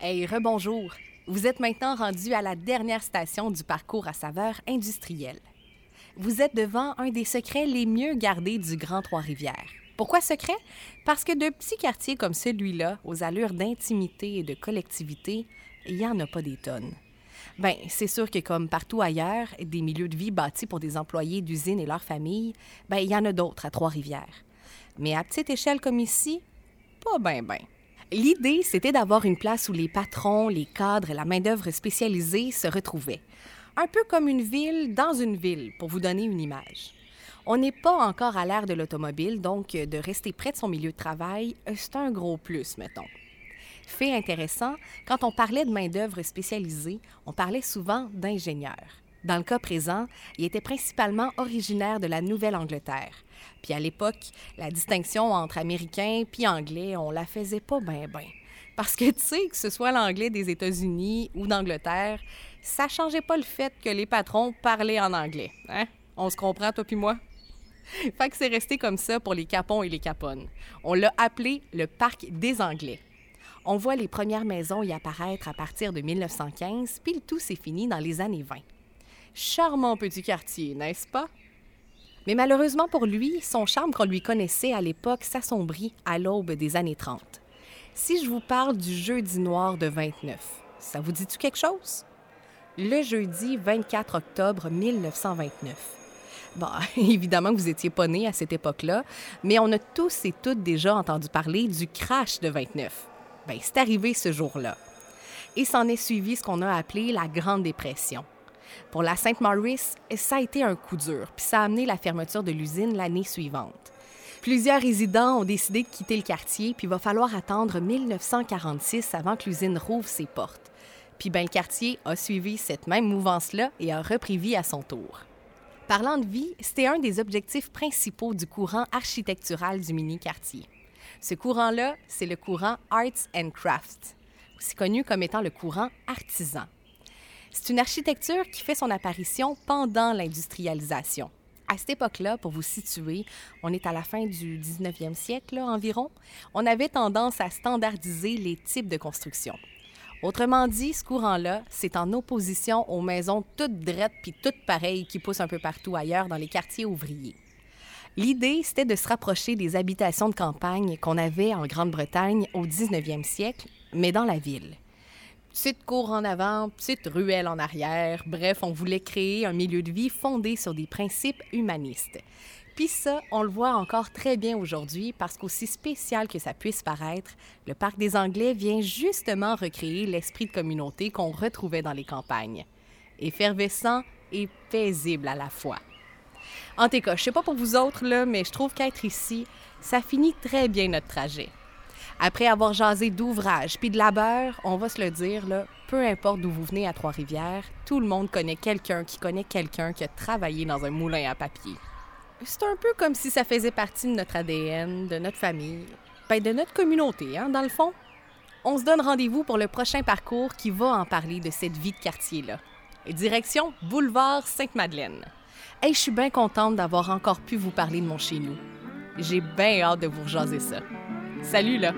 Hey, rebonjour. Vous êtes maintenant rendu à la dernière station du parcours à saveur industrielle. Vous êtes devant un des secrets les mieux gardés du Grand Trois-Rivières. Pourquoi secret? Parce que de petits quartiers comme celui-là, aux allures d'intimité et de collectivité, il n'y en a pas des tonnes. Bien, c'est sûr que comme partout ailleurs, des milieux de vie bâtis pour des employés d'usines et leurs familles, ben il y en a d'autres à Trois-Rivières. Mais à petite échelle comme ici, pas ben ben. L'idée, c'était d'avoir une place où les patrons, les cadres et la main-d'œuvre spécialisée se retrouvaient. Un peu comme une ville dans une ville, pour vous donner une image. On n'est pas encore à l'ère de l'automobile, donc de rester près de son milieu de travail, c'est un gros plus, mettons. Fait intéressant, quand on parlait de main-d'œuvre spécialisée, on parlait souvent d'ingénieurs. Dans le cas présent, il était principalement originaire de la Nouvelle-Angleterre. Puis à l'époque, la distinction entre Américains puis Anglais, on la faisait pas bien bien. Parce que tu sais, que ce soit l'anglais des États-Unis ou d'Angleterre, ça changeait pas le fait que les patrons parlaient en anglais. Hein? On se comprend, toi puis moi? fait que c'est resté comme ça pour les capons et les caponnes. On l'a appelé le Parc des Anglais. On voit les premières maisons y apparaître à partir de 1915, puis tout s'est fini dans les années 20. Charmant petit quartier, n'est-ce pas? Mais malheureusement pour lui, son charme qu'on lui connaissait à l'époque s'assombrit à l'aube des années 30. Si je vous parle du jeudi noir de 29, ça vous dit-tu quelque chose? Le jeudi 24 octobre 1929. Bon, évidemment que vous étiez pas né à cette époque-là, mais on a tous et toutes déjà entendu parler du crash de 29. Bien, c'est arrivé ce jour-là. Et s'en est suivi ce qu'on a appelé la Grande Dépression. Pour la Sainte Maurice, ça a été un coup dur, puis ça a amené la fermeture de l'usine l'année suivante. Plusieurs résidents ont décidé de quitter le quartier, puis il va falloir attendre 1946 avant que l'usine rouvre ses portes. Puis ben, le quartier a suivi cette même mouvance-là et a repris vie à son tour. Parlant de vie, c'était un des objectifs principaux du courant architectural du mini-quartier. Ce courant-là, c'est le courant Arts and Crafts, aussi connu comme étant le courant artisan. C'est une architecture qui fait son apparition pendant l'industrialisation. À cette époque-là, pour vous situer, on est à la fin du 19e siècle environ, on avait tendance à standardiser les types de construction. Autrement dit, ce courant-là, c'est en opposition aux maisons toutes drettes puis toutes pareilles qui poussent un peu partout ailleurs dans les quartiers ouvriers. L'idée, c'était de se rapprocher des habitations de campagne qu'on avait en Grande-Bretagne au 19e siècle, mais dans la ville. Petite cour en avant, petite ruelle en arrière, bref, on voulait créer un milieu de vie fondé sur des principes humanistes. Puis ça, on le voit encore très bien aujourd'hui parce qu'aussi spécial que ça puisse paraître, le Parc des Anglais vient justement recréer l'esprit de communauté qu'on retrouvait dans les campagnes. Effervescent et paisible à la fois. En tout cas, je sais pas pour vous autres, là, mais je trouve qu'être ici, ça finit très bien notre trajet. Après avoir jasé d'ouvrage puis de labeur, on va se le dire, peu importe d'où vous venez à Trois-Rivières, tout le monde connaît quelqu'un qui connaît quelqu'un qui a travaillé dans un moulin à papier. C'est un peu comme si ça faisait partie de notre ADN, de notre famille, ben de notre communauté, hein, dans le fond. On se donne rendez-vous pour le prochain parcours qui va en parler de cette vie de quartier-là. Direction Boulevard Sainte-Madeleine. Hey, je suis bien contente d'avoir encore pu vous parler de mon chez nous. J'ai bien hâte de vous rejaser ça. Salut là!